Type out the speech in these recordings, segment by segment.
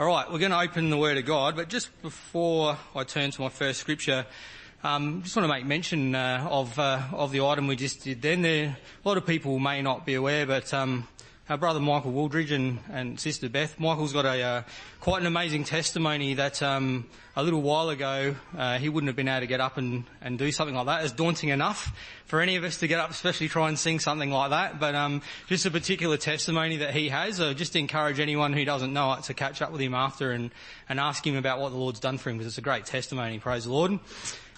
All right, we're going to open the Word of God, but just before I turn to my first scripture, um, just want to make mention uh, of uh, of the item we just did. Then there, a lot of people may not be aware, but um, our brother Michael Wooldridge and, and sister Beth. Michael's got a uh, quite an amazing testimony that um, a little while ago uh, he wouldn't have been able to get up and, and do something like that. It's daunting enough for any of us to get up, especially try and sing something like that. But um, just a particular testimony that he has. Uh, just encourage anyone who doesn't know it to catch up with him after and, and ask him about what the Lord's done for him because it's a great testimony. Praise the Lord.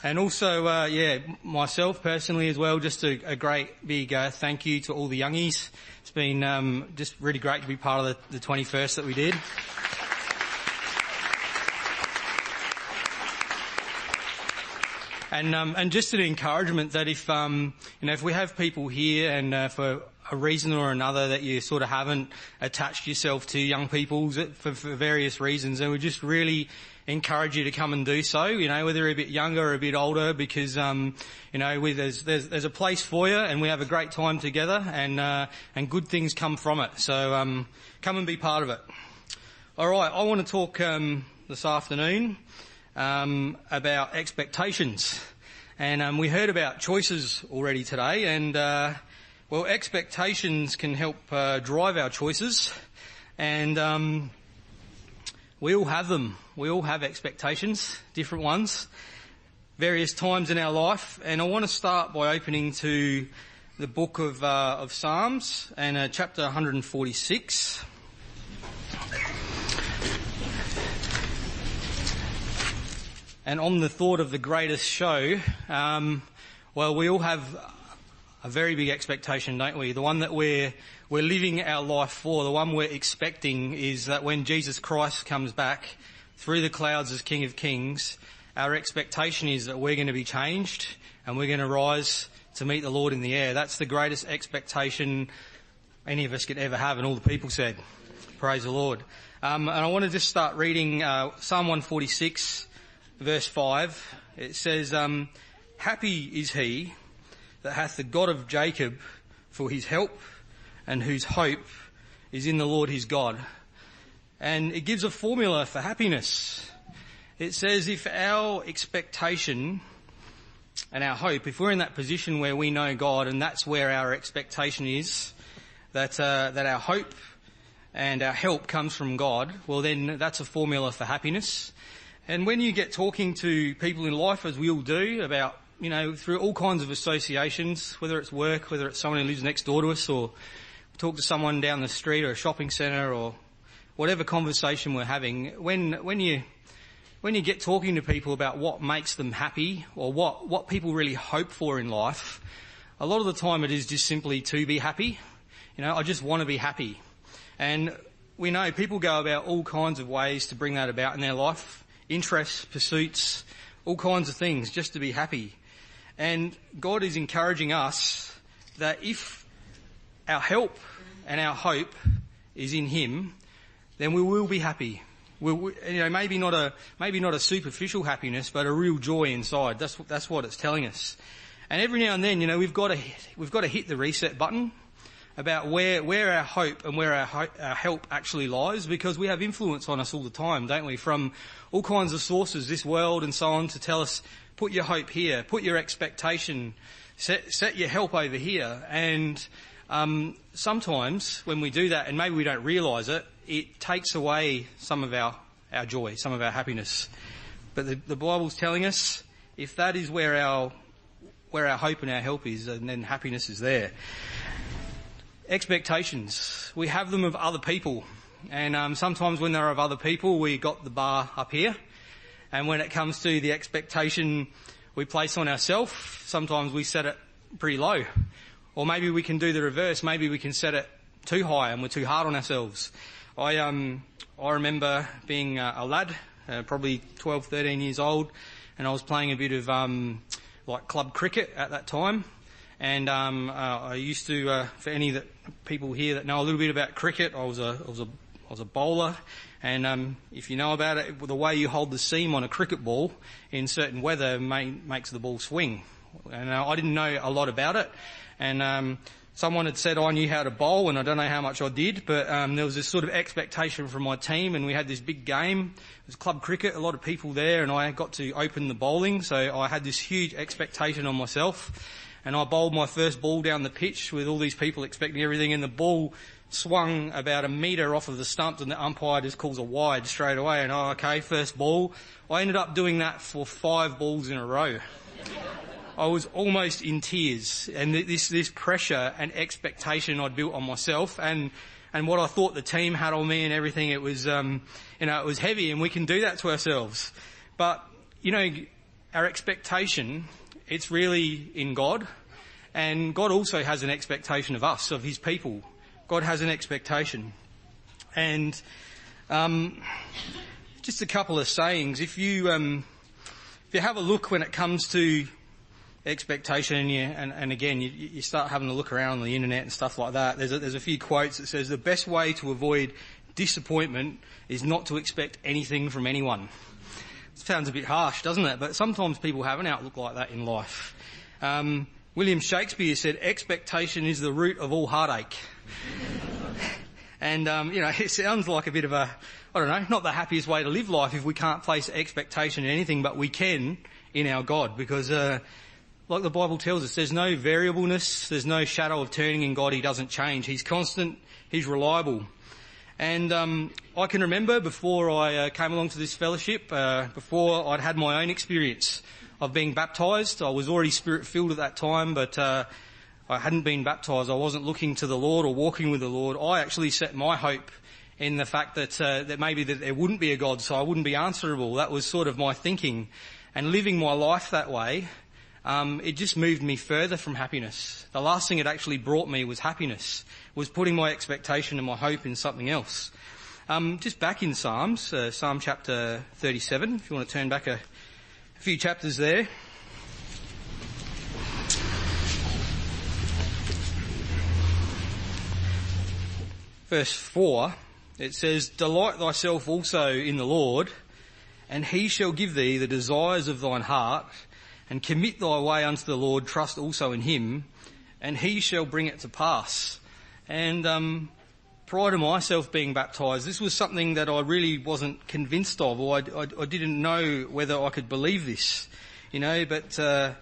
And also, uh, yeah, myself personally as well, just a, a great big uh, thank you to all the youngies. Been um, just really great to be part of the, the 21st that we did. And um, and just an encouragement that if um, you know if we have people here and uh, for a reason or another that you sort of haven't attached yourself to young people for, for various reasons, then we just really encourage you to come and do so. You know, whether you're a bit younger or a bit older, because um, you know we, there's, there's there's a place for you, and we have a great time together, and uh, and good things come from it. So um, come and be part of it. All right, I want to talk um, this afternoon um, about expectations. And um, we heard about choices already today, and uh, well, expectations can help uh, drive our choices, and um, we all have them. We all have expectations, different ones, various times in our life. And I want to start by opening to the book of uh, of Psalms and uh, chapter 146. And on the thought of the greatest show, um, well, we all have a very big expectation, don't we? The one that we're we're living our life for, the one we're expecting, is that when Jesus Christ comes back through the clouds as King of Kings, our expectation is that we're going to be changed and we're going to rise to meet the Lord in the air. That's the greatest expectation any of us could ever have, and all the people said, "Praise the Lord." Um, and I want to just start reading uh, Psalm 146 verse 5, it says, um, Happy is he that hath the God of Jacob for his help and whose hope is in the Lord his God. And it gives a formula for happiness. It says if our expectation and our hope, if we're in that position where we know God and that's where our expectation is, that, uh, that our hope and our help comes from God, well then that's a formula for happiness. And when you get talking to people in life, as we all do, about, you know, through all kinds of associations, whether it's work, whether it's someone who lives next door to us, or talk to someone down the street or a shopping centre, or whatever conversation we're having, when, when you, when you get talking to people about what makes them happy, or what, what people really hope for in life, a lot of the time it is just simply to be happy. You know, I just want to be happy. And we know people go about all kinds of ways to bring that about in their life interests, pursuits, all kinds of things just to be happy. And God is encouraging us that if our help and our hope is in Him, then we will be happy. We'll, you know, maybe not a maybe not a superficial happiness, but a real joy inside. That's that's what it's telling us. And every now and then, you know, we've got to we've got to hit the reset button about where, where our hope and where our, ho- our help actually lies because we have influence on us all the time, don't we? From all kinds of sources, this world and so on, to tell us, put your hope here, put your expectation, set, set your help over here. And um, sometimes when we do that, and maybe we don't realise it, it takes away some of our, our joy, some of our happiness. But the, the Bible's telling us if that is where our where our hope and our help is, and then happiness is there expectations. We have them of other people. And um, sometimes when they're of other people, we got the bar up here. And when it comes to the expectation we place on ourselves, sometimes we set it pretty low. Or maybe we can do the reverse. Maybe we can set it too high and we're too hard on ourselves. I, um, I remember being uh, a lad, uh, probably 12, 13 years old, and I was playing a bit of, um, like club cricket at that time. And um, uh, I used to, uh, for any that people here that know a little bit about cricket, I was a, I was a, I was a bowler. And um, if you know about it, the way you hold the seam on a cricket ball in certain weather may, makes the ball swing. And uh, I didn't know a lot about it. And um, someone had said I knew how to bowl, and I don't know how much I did, but um, there was this sort of expectation from my team, and we had this big game. It was club cricket, a lot of people there, and I got to open the bowling, so I had this huge expectation on myself. And I bowled my first ball down the pitch with all these people expecting everything, and the ball swung about a metre off of the stump, and the umpire just calls a wide straight away. And oh, okay, first ball. I ended up doing that for five balls in a row. I was almost in tears, and this this pressure and expectation I'd built on myself, and and what I thought the team had on me and everything. It was um, you know it was heavy, and we can do that to ourselves. But you know our expectation, it's really in God, and God also has an expectation of us, of His people. God has an expectation, and um, just a couple of sayings. If you um, if you have a look when it comes to expectation and, you, and, and again you, you, start having a look around on the internet and stuff like that. There's a, there's a few quotes that says the best way to avoid disappointment is not to expect anything from anyone. It sounds a bit harsh doesn't it? But sometimes people have an outlook like that in life. Um, william shakespeare said expectation is the root of all heartache. And um, you know it sounds like a bit of a i don't know not the happiest way to live life if we can't place expectation in anything but we can in our god because uh, like the Bible tells us, there's no variableness, there's no shadow of turning in God. He doesn't change. He's constant, He's reliable. And um, I can remember before I uh, came along to this fellowship, uh, before I'd had my own experience of being baptised. I was already spirit filled at that time, but uh, I hadn't been baptised. I wasn't looking to the Lord or walking with the Lord. I actually set my hope in the fact that uh, that maybe that there wouldn't be a God, so I wouldn't be answerable. That was sort of my thinking, and living my life that way um, it just moved me further from happiness. The last thing it actually brought me was happiness, was putting my expectation and my hope in something else. Um, just back in Psalms, uh, Psalm chapter 37, if you want to turn back a, a few chapters there. Verse 4, it says, Delight thyself also in the Lord, and he shall give thee the desires of thine heart and commit thy way unto the Lord, trust also in him, and he shall bring it to pass. And um, prior to myself being baptised, this was something that I really wasn't convinced of, or I, I, I didn't know whether I could believe this, you know, but uh,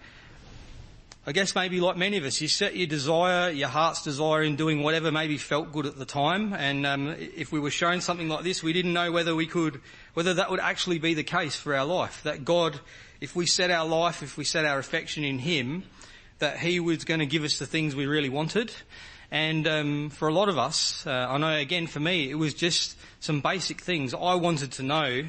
I guess maybe like many of us, you set your desire, your heart's desire in doing whatever maybe felt good at the time. And um, if we were shown something like this, we didn't know whether we could, whether that would actually be the case for our life. That God, if we set our life, if we set our affection in Him, that He was going to give us the things we really wanted. And um, for a lot of us, uh, I know again for me, it was just some basic things I wanted to know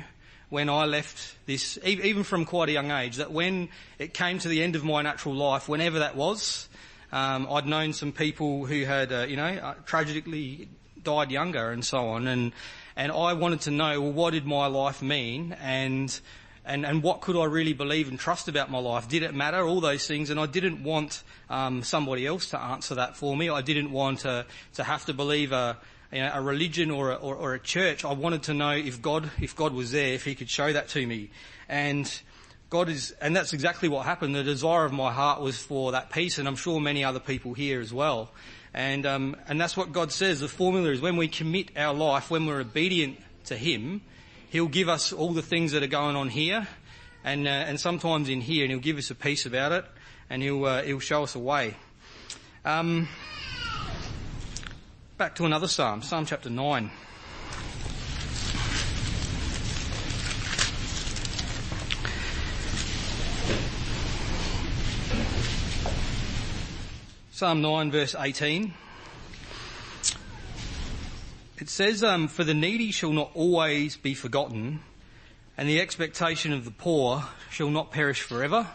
when I left this, even from quite a young age, that when it came to the end of my natural life, whenever that was, um, I'd known some people who had, uh, you know, uh, tragically died younger and so on, and and I wanted to know, well, what did my life mean, and and and what could I really believe and trust about my life? Did it matter? All those things, and I didn't want um, somebody else to answer that for me. I didn't want to to have to believe a you know, a religion or a, or, or a church. I wanted to know if God, if God was there, if He could show that to me. And God is, and that's exactly what happened. The desire of my heart was for that peace, and I'm sure many other people here as well. And um, and that's what God says. The formula is when we commit our life, when we're obedient to Him, He'll give us all the things that are going on here, and uh, and sometimes in here, and He'll give us a peace about it, and He'll uh, He'll show us a way. Um, back to another psalm, Psalm chapter 9. Psalm 9 verse 18. It says, um, For the needy shall not always be forgotten, and the expectation of the poor shall not perish forever.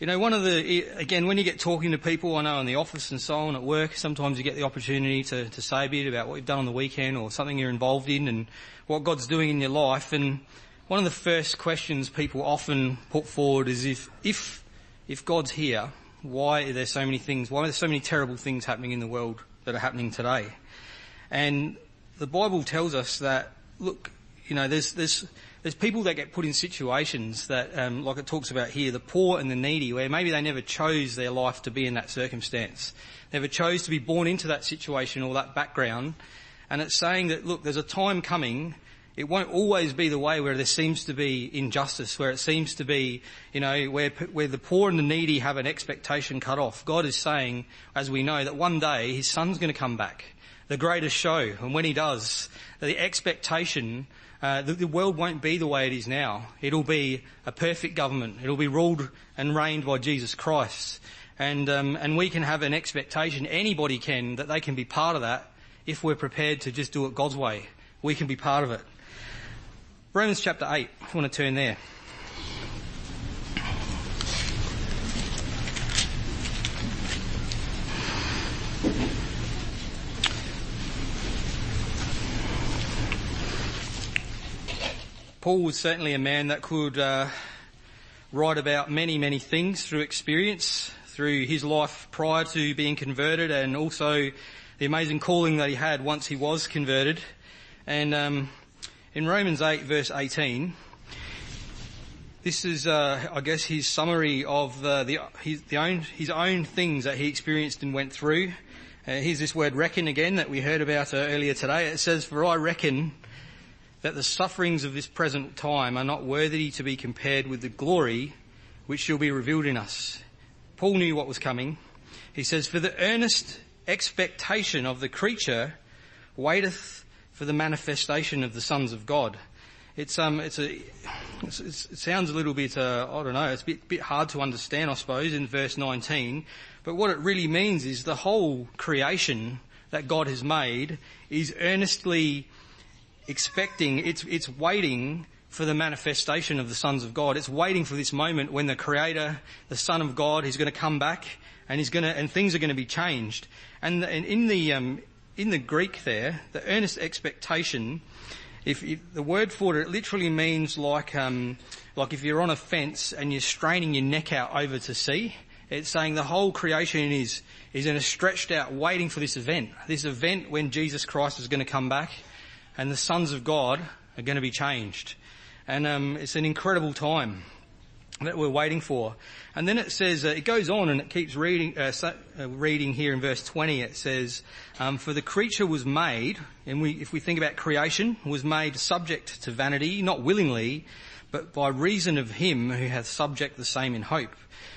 You know, one of the, again, when you get talking to people, I know in the office and so on at work, sometimes you get the opportunity to, to say a bit about what you've done on the weekend or something you're involved in and what God's doing in your life. And one of the first questions people often put forward is if, if, if God's here, why are there so many things, why are there so many terrible things happening in the world that are happening today? And the Bible tells us that, look, you know, there's, there's, there's people that get put in situations that, um, like it talks about here, the poor and the needy, where maybe they never chose their life to be in that circumstance. Never chose to be born into that situation or that background. And it's saying that, look, there's a time coming it won't always be the way where there seems to be injustice, where it seems to be, you know, where, where the poor and the needy have an expectation cut off. God is saying, as we know, that one day His Son's going to come back. The greatest show. And when He does, the expectation, uh, the, the world won't be the way it is now. It'll be a perfect government. It'll be ruled and reigned by Jesus Christ. And, um, and we can have an expectation, anybody can, that they can be part of that if we're prepared to just do it God's way. We can be part of it. Romans chapter 8, if you want to turn there. Paul was certainly a man that could uh, write about many, many things through experience, through his life prior to being converted, and also the amazing calling that he had once he was converted. And um, in Romans 8 verse 18, this is, uh, I guess, his summary of the, the, his, the own, his own things that he experienced and went through. Uh, here's this word reckon again that we heard about uh, earlier today. It says, for I reckon that the sufferings of this present time are not worthy to be compared with the glory which shall be revealed in us. Paul knew what was coming. He says, for the earnest expectation of the creature waiteth for the manifestation of the sons of God. It's um, it's a, it's, it sounds a little bit, uh, I don't know, it's a bit, bit hard to understand, I suppose, in verse 19. But what it really means is the whole creation that God has made is earnestly expecting, it's, it's waiting for the manifestation of the sons of God. It's waiting for this moment when the Creator, the Son of God, is going to come back and he's going to, and things are going to be changed. And, and in the, um, in the Greek there, the earnest expectation, if, if the word for it, it literally means like, um, like if you're on a fence and you're straining your neck out over to sea. It's saying the whole creation is, is in a stretched out waiting for this event. This event when Jesus Christ is going to come back and the sons of God are going to be changed. And um, it's an incredible time that we're waiting for. And then it says, uh, it goes on and it keeps reading, uh, so, uh, reading here in verse 20, it says, um, for the creature was made, and we, if we think about creation, was made subject to vanity, not willingly, but by reason of him who hath subject the same in hope.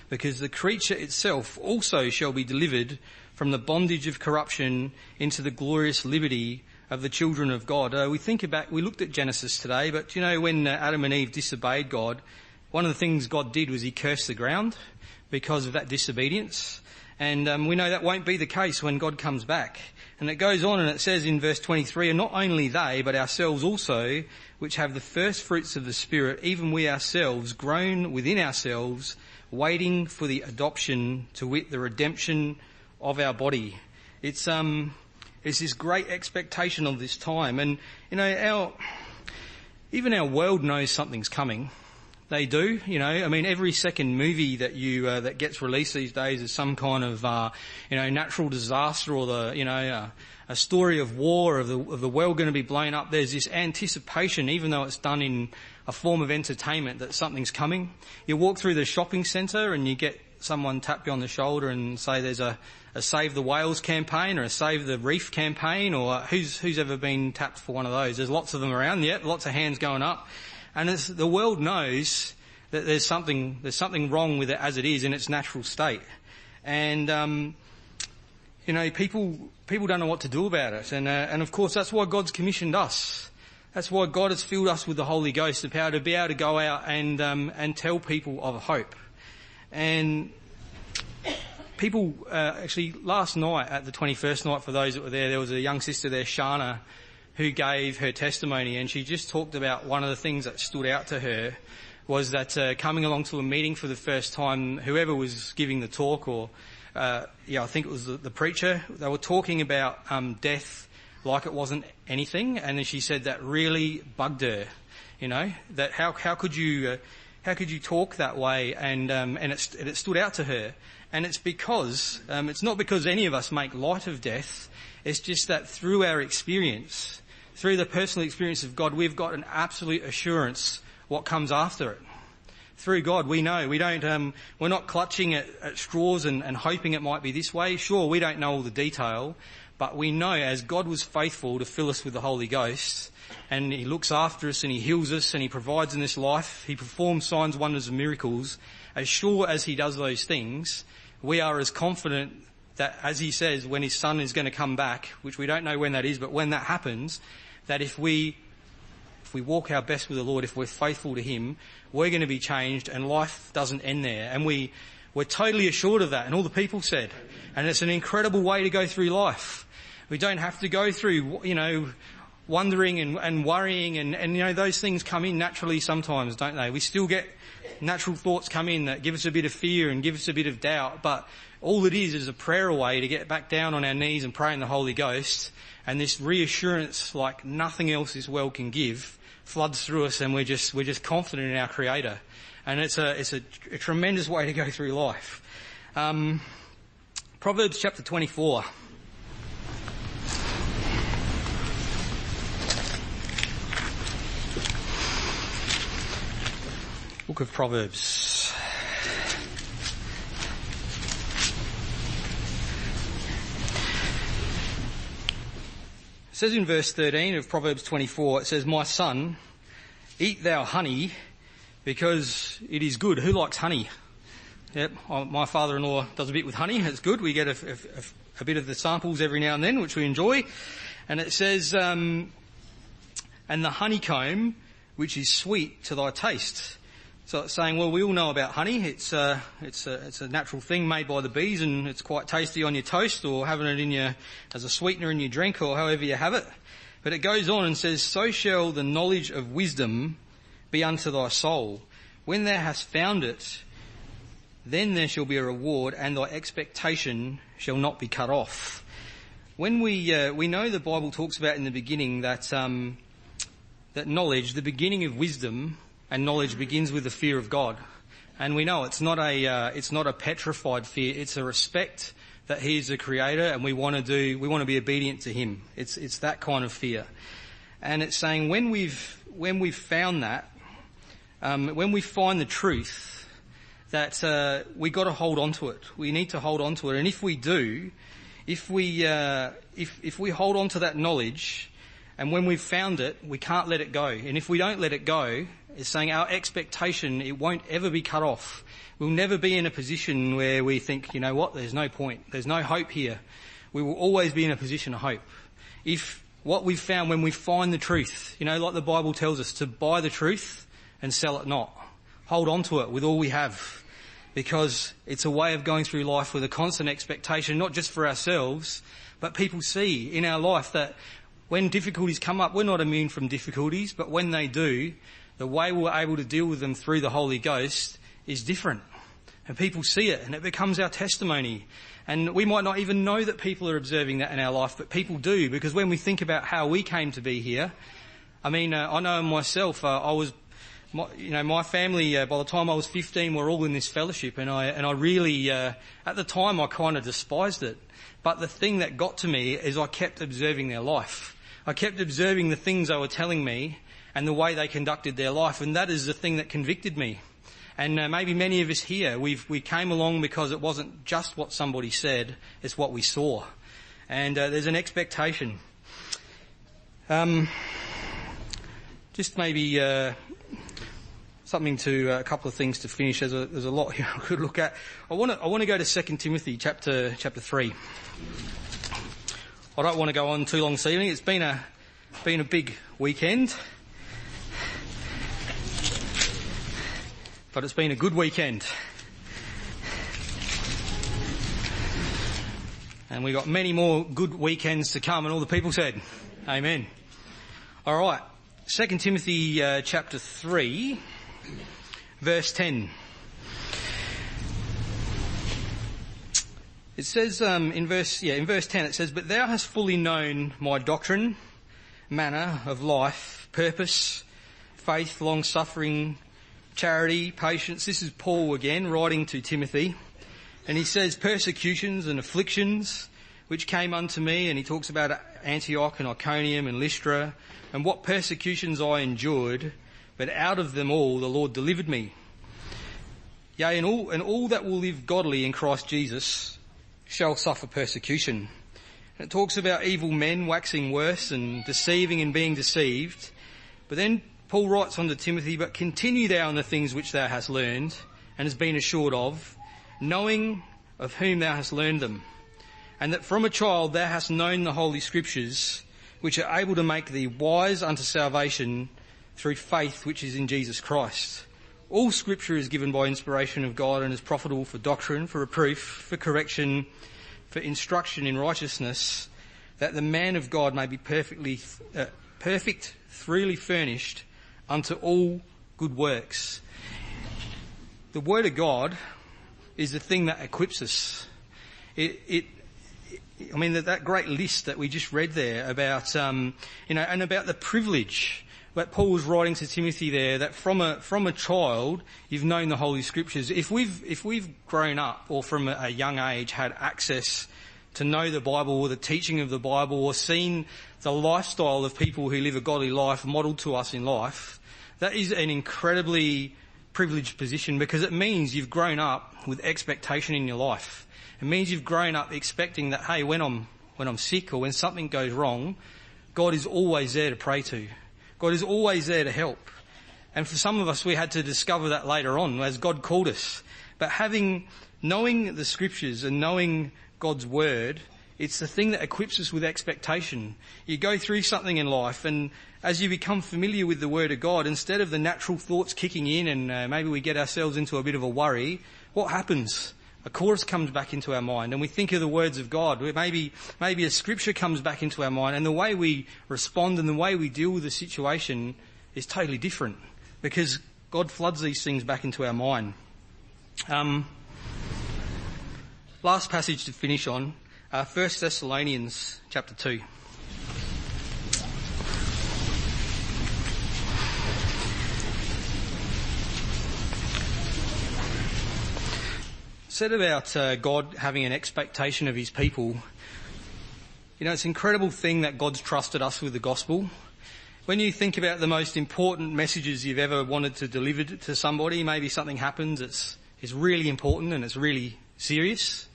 Because the creature itself also shall be delivered from the bondage of corruption into the glorious liberty of the children of God. Uh, we think about, we looked at Genesis today, but you know, when uh, Adam and Eve disobeyed God, one of the things God did was he cursed the ground because of that disobedience. And um, we know that won't be the case when God comes back. And it goes on and it says in verse 23, and not only they, but ourselves also, which have the first fruits of the Spirit, even we ourselves, groan within ourselves, waiting for the adoption to wit the redemption of our body. It's, um, it's this great expectation of this time. And, you know, our, even our world knows something's coming. They do, you know. I mean, every second movie that you uh, that gets released these days is some kind of, uh, you know, natural disaster or the, you know, uh, a story of war of the of the world going to be blown up. There's this anticipation, even though it's done in a form of entertainment, that something's coming. You walk through the shopping centre and you get someone tap you on the shoulder and say there's a, a Save the Whales campaign or a Save the Reef campaign or who's who's ever been tapped for one of those? There's lots of them around. Yet, lots of hands going up. And the world knows that there's something, there's something wrong with it as it is in its natural state. And, um, you know, people, people don't know what to do about it. And, uh, and of course that's why God's commissioned us. That's why God has filled us with the Holy Ghost, the power to be able to go out and, um, and tell people of hope. And people, uh, actually last night at the 21st night for those that were there, there was a young sister there, Shana, who gave her testimony and she just talked about one of the things that stood out to her was that uh, coming along to a meeting for the first time, whoever was giving the talk or, uh, yeah, I think it was the, the preacher, they were talking about um, death like it wasn't anything and then she said that really bugged her, you know, that how, how could you, uh, how could you talk that way? And, um, and, it, it stood out to her. And it's because, um, it's not because any of us make light of death, it's just that through our experience, through the personal experience of God, we've got an absolute assurance what comes after it. Through God, we know. We don't, um, we're not clutching at, at straws and, and hoping it might be this way. Sure, we don't know all the detail, but we know as God was faithful to fill us with the Holy Ghost, and He looks after us and He heals us and He provides in this life, He performs signs, wonders and miracles, as sure as He does those things, we are as confident that as He says, when His Son is going to come back, which we don't know when that is, but when that happens, that if we if we walk our best with the Lord, if we're faithful to Him, we're going to be changed and life doesn't end there. And we, we're totally assured of that. And all the people said. And it's an incredible way to go through life. We don't have to go through, you know, wondering and, and worrying and, and, you know, those things come in naturally sometimes, don't they? We still get natural thoughts come in that give us a bit of fear and give us a bit of doubt, but all it is is a prayer away to get back down on our knees and pray in the Holy Ghost and this reassurance like nothing else this world can give floods through us and we're just, we're just confident in our Creator. And it's a, it's a, a tremendous way to go through life. Um, Proverbs chapter 24. Book of Proverbs. Says in verse 13 of Proverbs 24, it says, My son, eat thou honey because it is good. Who likes honey? Yep, my father-in-law does a bit with honey. It's good. We get a, a, a, bit of the samples every now and then, which we enjoy. And it says, um, and the honeycomb, which is sweet to thy taste. So it's saying, well, we all know about honey. It's, uh, it's, a, it's a natural thing made by the bees and it's quite tasty on your toast or having it in your, as a sweetener in your drink or however you have it. But it goes on and says, so shall the knowledge of wisdom be unto thy soul. When thou hast found it, then there shall be a reward and thy expectation shall not be cut off. When we, uh, we know the Bible talks about in the beginning that, um, that knowledge, the beginning of wisdom and knowledge begins with the fear of God. And we know it's not a, uh, it's not a petrified fear, it's a respect that He is the Creator and we want to do, we want to be obedient to Him. It's, it's that kind of fear. And it's saying when we've, when we've found that, um, when we find the truth, that uh, we got to hold on to it. We need to hold on to it, and if we do, if we uh, if if we hold on to that knowledge, and when we've found it, we can't let it go. And if we don't let it go, it's saying our expectation, it won't ever be cut off. We'll never be in a position where we think, you know what, there's no point. There's no hope here. We will always be in a position of hope. If what we've found when we find the truth, you know, like the Bible tells us, to buy the truth and sell it not. Hold on to it with all we have. Because it's a way of going through life with a constant expectation, not just for ourselves, but people see in our life that when difficulties come up, we're not immune from difficulties, but when they do, the way we're able to deal with them through the Holy Ghost is different. And people see it and it becomes our testimony. And we might not even know that people are observing that in our life, but people do because when we think about how we came to be here, I mean, uh, I know myself, uh, I was, my, you know, my family, uh, by the time I was 15, were all in this fellowship and I, and I really, uh, at the time I kind of despised it. But the thing that got to me is I kept observing their life. I kept observing the things they were telling me and the way they conducted their life, and that is the thing that convicted me. And uh, maybe many of us here, we've, we came along because it wasn't just what somebody said, it's what we saw. And uh, there's an expectation. Um, just maybe uh, something to uh, a couple of things to finish. There's a, there's a lot here I could look at. I want to I want to go to 2 Timothy chapter chapter three. I don't want to go on too long this evening. It's been a been a big weekend. But it's been a good weekend. And we got many more good weekends to come, and all the people said, Amen. All right, 2 Timothy uh, chapter 3, verse 10. It says um, in verse yeah in verse 10 it says, "But thou hast fully known my doctrine, manner of life, purpose, faith, long suffering, charity, patience. This is Paul again writing to Timothy. And he says persecutions and afflictions, which came unto me, and he talks about Antioch and Iconium and Lystra, and what persecutions I endured, but out of them all the Lord delivered me. Yea, and all, and all that will live godly in Christ Jesus shall suffer persecution. And it talks about evil men waxing worse and deceiving and being deceived. But then Paul writes unto Timothy, but continue thou in the things which thou hast learned and hast been assured of, knowing of whom thou hast learned them, and that from a child thou hast known the holy scriptures, which are able to make thee wise unto salvation through faith which is in Jesus Christ. All scripture is given by inspiration of God and is profitable for doctrine, for reproof, for correction, for instruction in righteousness, that the man of God may be perfectly, uh, perfect, freely furnished unto all good works. The Word of God is the thing that equips us. It, it I mean, that, that, great list that we just read there about, um, you know, and about the privilege that Paul was writing to Timothy there, that from a, from a child, you've known the Holy Scriptures. If we've, if we've grown up or from a, a young age had access to know the Bible or the teaching of the Bible or seen the lifestyle of people who live a godly life modeled to us in life, that is an incredibly privileged position because it means you've grown up with expectation in your life. It means you've grown up expecting that, hey, when I'm, when I'm sick or when something goes wrong, God is always there to pray to. God is always there to help. And for some of us, we had to discover that later on as God called us. But having, knowing the scriptures and knowing God's word, it's the thing that equips us with expectation. You go through something in life and as you become familiar with the word of God, instead of the natural thoughts kicking in and uh, maybe we get ourselves into a bit of a worry, what happens? a chorus comes back into our mind and we think of the words of God. Maybe, maybe a scripture comes back into our mind and the way we respond and the way we deal with the situation is totally different because God floods these things back into our mind. Um, last passage to finish on, uh, 1 Thessalonians chapter 2. said about uh, God having an expectation of his people, you know, it's an incredible thing that God's trusted us with the gospel. When you think about the most important messages you've ever wanted to deliver to somebody, maybe something happens, it's, it's really important and it's really serious.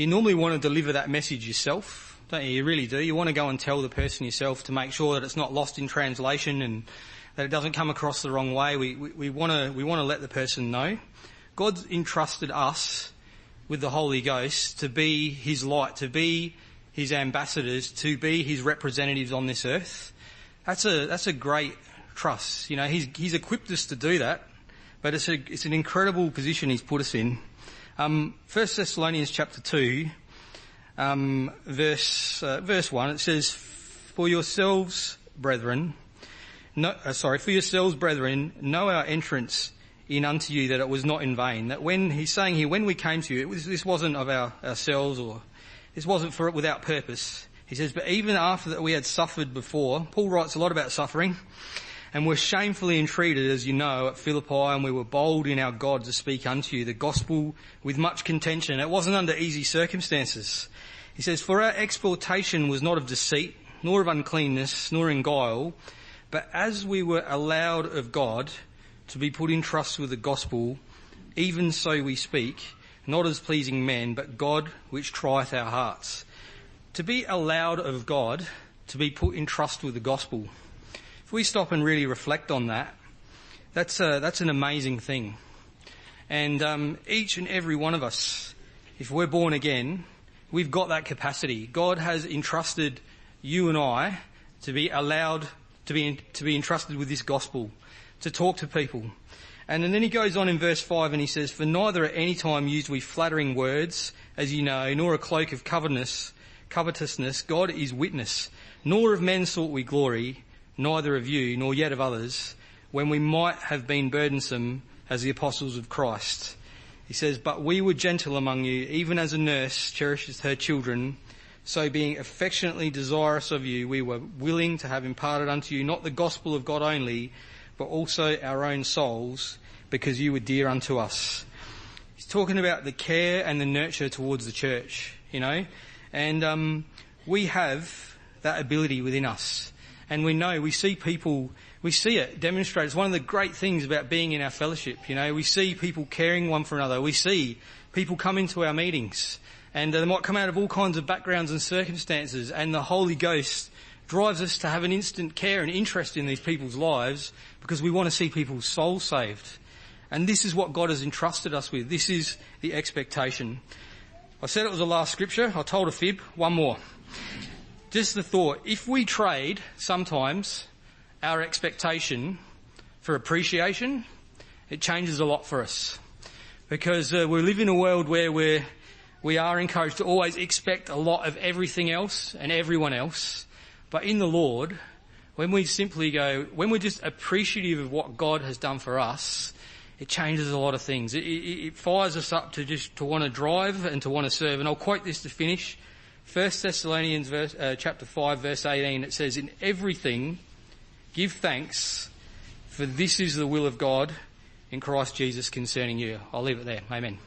You normally want to deliver that message yourself, don't you? You really do. You want to go and tell the person yourself to make sure that it's not lost in translation and that it doesn't come across the wrong way. We, we, we want to, we want to let the person know. God's entrusted us with the Holy Ghost to be His light, to be His ambassadors, to be His representatives on this earth. That's a, that's a great trust. You know, He's, He's equipped us to do that, but it's a, it's an incredible position He's put us in. Um, 1 Thessalonians chapter 2, um, verse, uh, verse 1, it says, For yourselves, brethren, no, uh, sorry, for yourselves, brethren, know our entrance in unto you that it was not in vain. That when he's saying here, when we came to you, was, this wasn't of our, ourselves or this wasn't for it without purpose. He says, but even after that we had suffered before, Paul writes a lot about suffering, and were shamefully entreated, as you know, at Philippi, and we were bold in our God to speak unto you the gospel with much contention. It wasn't under easy circumstances. He says, for our exhortation was not of deceit, nor of uncleanness, nor in guile, but as we were allowed of God to be put in trust with the gospel, even so we speak, not as pleasing men, but God which trieth our hearts. To be allowed of God to be put in trust with the gospel. If we stop and really reflect on that, that's a, that's an amazing thing. And um, each and every one of us, if we're born again, we've got that capacity. God has entrusted you and I to be allowed to be to be entrusted with this gospel to talk to people. And then he goes on in verse 5 and he says, For neither at any time used we flattering words, as you know, nor a cloak of covetousness, covetousness, God is witness. Nor of men sought we glory, neither of you, nor yet of others, when we might have been burdensome as the apostles of Christ. He says, But we were gentle among you, even as a nurse cherishes her children, so being affectionately desirous of you, we were willing to have imparted unto you not the gospel of God only, but also our own souls, because you were dear unto us. He's talking about the care and the nurture towards the church, you know. And um, we have that ability within us. And we know, we see people, we see it demonstrated. It's one of the great things about being in our fellowship, you know. We see people caring one for another. We see people come into our meetings and uh, they might come out of all kinds of backgrounds and circumstances and the Holy Ghost drives us to have an instant care and interest in these people's lives because we want to see people's souls saved. And this is what God has entrusted us with. This is the expectation. I said it was the last scripture. I told a fib. One more. Just the thought. If we trade sometimes our expectation for appreciation, it changes a lot for us. Because uh, we live in a world where we're, we are encouraged to always expect a lot of everything else and everyone else. But in the Lord, when we simply go, when we're just appreciative of what God has done for us, it changes a lot of things. It, it, it fires us up to just to want to drive and to want to serve. And I'll quote this to finish. First Thessalonians verse, uh, chapter 5 verse 18, it says, in everything give thanks for this is the will of God in Christ Jesus concerning you. I'll leave it there. Amen.